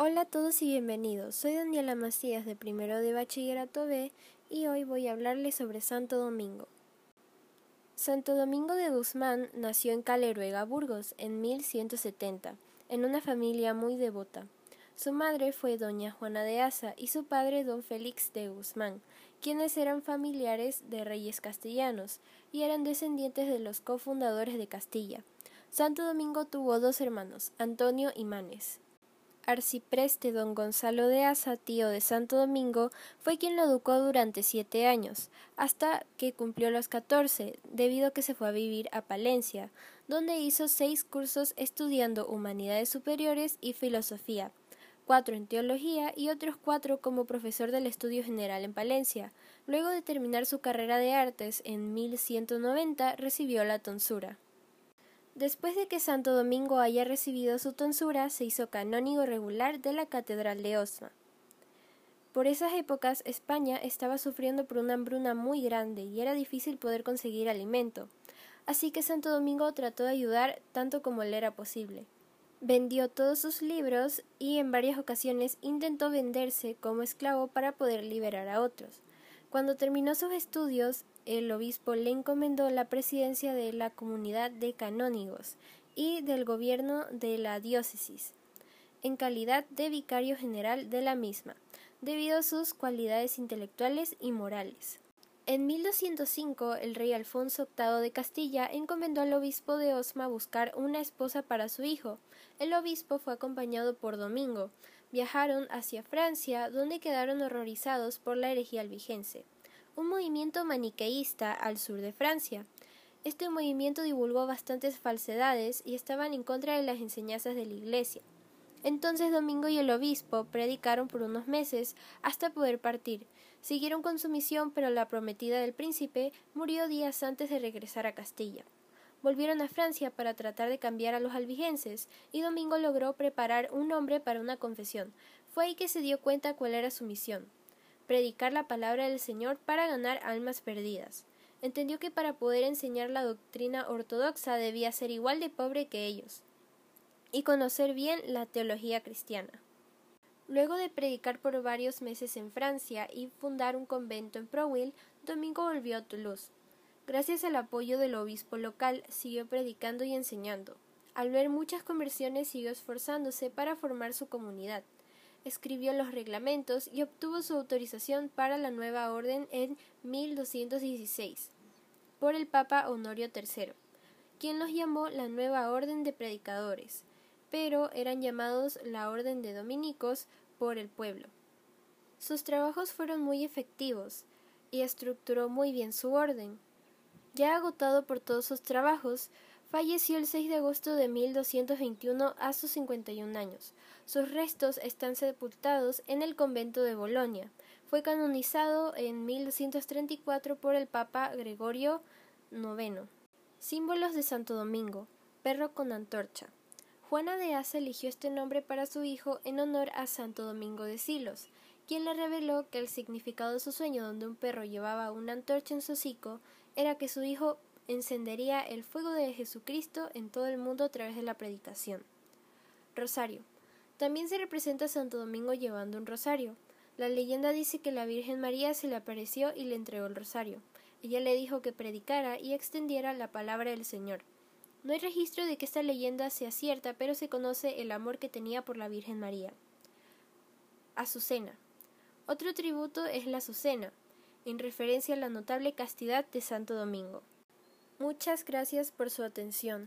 Hola a todos y bienvenidos. Soy Daniela Macías de primero de Bachillerato B y hoy voy a hablarles sobre Santo Domingo. Santo Domingo de Guzmán nació en Caleruega, Burgos, en 1170, en una familia muy devota. Su madre fue doña Juana de Asa y su padre don Félix de Guzmán, quienes eran familiares de reyes castellanos y eran descendientes de los cofundadores de Castilla. Santo Domingo tuvo dos hermanos, Antonio y Manes. Arcipreste don Gonzalo de Asa, tío de Santo Domingo, fue quien lo educó durante siete años, hasta que cumplió los catorce, debido a que se fue a vivir a Palencia, donde hizo seis cursos estudiando humanidades superiores y filosofía, cuatro en teología y otros cuatro como profesor del estudio general en Palencia. Luego de terminar su carrera de artes en 1190 recibió la tonsura. Después de que Santo Domingo haya recibido su tonsura, se hizo canónigo regular de la Catedral de Osma. Por esas épocas España estaba sufriendo por una hambruna muy grande y era difícil poder conseguir alimento, así que Santo Domingo trató de ayudar tanto como le era posible. Vendió todos sus libros y en varias ocasiones intentó venderse como esclavo para poder liberar a otros. Cuando terminó sus estudios, el obispo le encomendó la presidencia de la comunidad de canónigos y del gobierno de la diócesis, en calidad de vicario general de la misma, debido a sus cualidades intelectuales y morales. En 1205 el rey Alfonso VIII de Castilla encomendó al obispo de Osma buscar una esposa para su hijo. El obispo fue acompañado por Domingo. Viajaron hacia Francia, donde quedaron horrorizados por la herejía albigense un movimiento maniqueísta al sur de Francia. Este movimiento divulgó bastantes falsedades y estaban en contra de las enseñanzas de la Iglesia. Entonces Domingo y el obispo predicaron por unos meses hasta poder partir. Siguieron con su misión, pero la prometida del príncipe murió días antes de regresar a Castilla. Volvieron a Francia para tratar de cambiar a los albigenses, y Domingo logró preparar un hombre para una confesión. Fue ahí que se dio cuenta cuál era su misión predicar la palabra del Señor para ganar almas perdidas. Entendió que para poder enseñar la doctrina ortodoxa debía ser igual de pobre que ellos y conocer bien la teología cristiana. Luego de predicar por varios meses en Francia y fundar un convento en Proville, Domingo volvió a Toulouse. Gracias al apoyo del obispo local, siguió predicando y enseñando. Al ver muchas conversiones, siguió esforzándose para formar su comunidad escribió los reglamentos y obtuvo su autorización para la nueva orden en 1216 por el Papa Honorio III, quien los llamó la nueva orden de predicadores, pero eran llamados la orden de dominicos por el pueblo. Sus trabajos fueron muy efectivos y estructuró muy bien su orden. Ya agotado por todos sus trabajos, Falleció el 6 de agosto de 1221 a sus 51 años. Sus restos están sepultados en el convento de Bolonia. Fue canonizado en 1234 por el Papa Gregorio IX. Símbolos de Santo Domingo. Perro con antorcha. Juana de Asa eligió este nombre para su hijo en honor a Santo Domingo de Silos, quien le reveló que el significado de su sueño donde un perro llevaba una antorcha en su hocico era que su hijo encendería el fuego de Jesucristo en todo el mundo a través de la predicación. Rosario. También se representa a Santo Domingo llevando un rosario. La leyenda dice que la Virgen María se le apareció y le entregó el rosario. Ella le dijo que predicara y extendiera la palabra del Señor. No hay registro de que esta leyenda sea cierta, pero se conoce el amor que tenía por la Virgen María. Azucena. Otro tributo es la Azucena, en referencia a la notable castidad de Santo Domingo. Muchas gracias por su atención.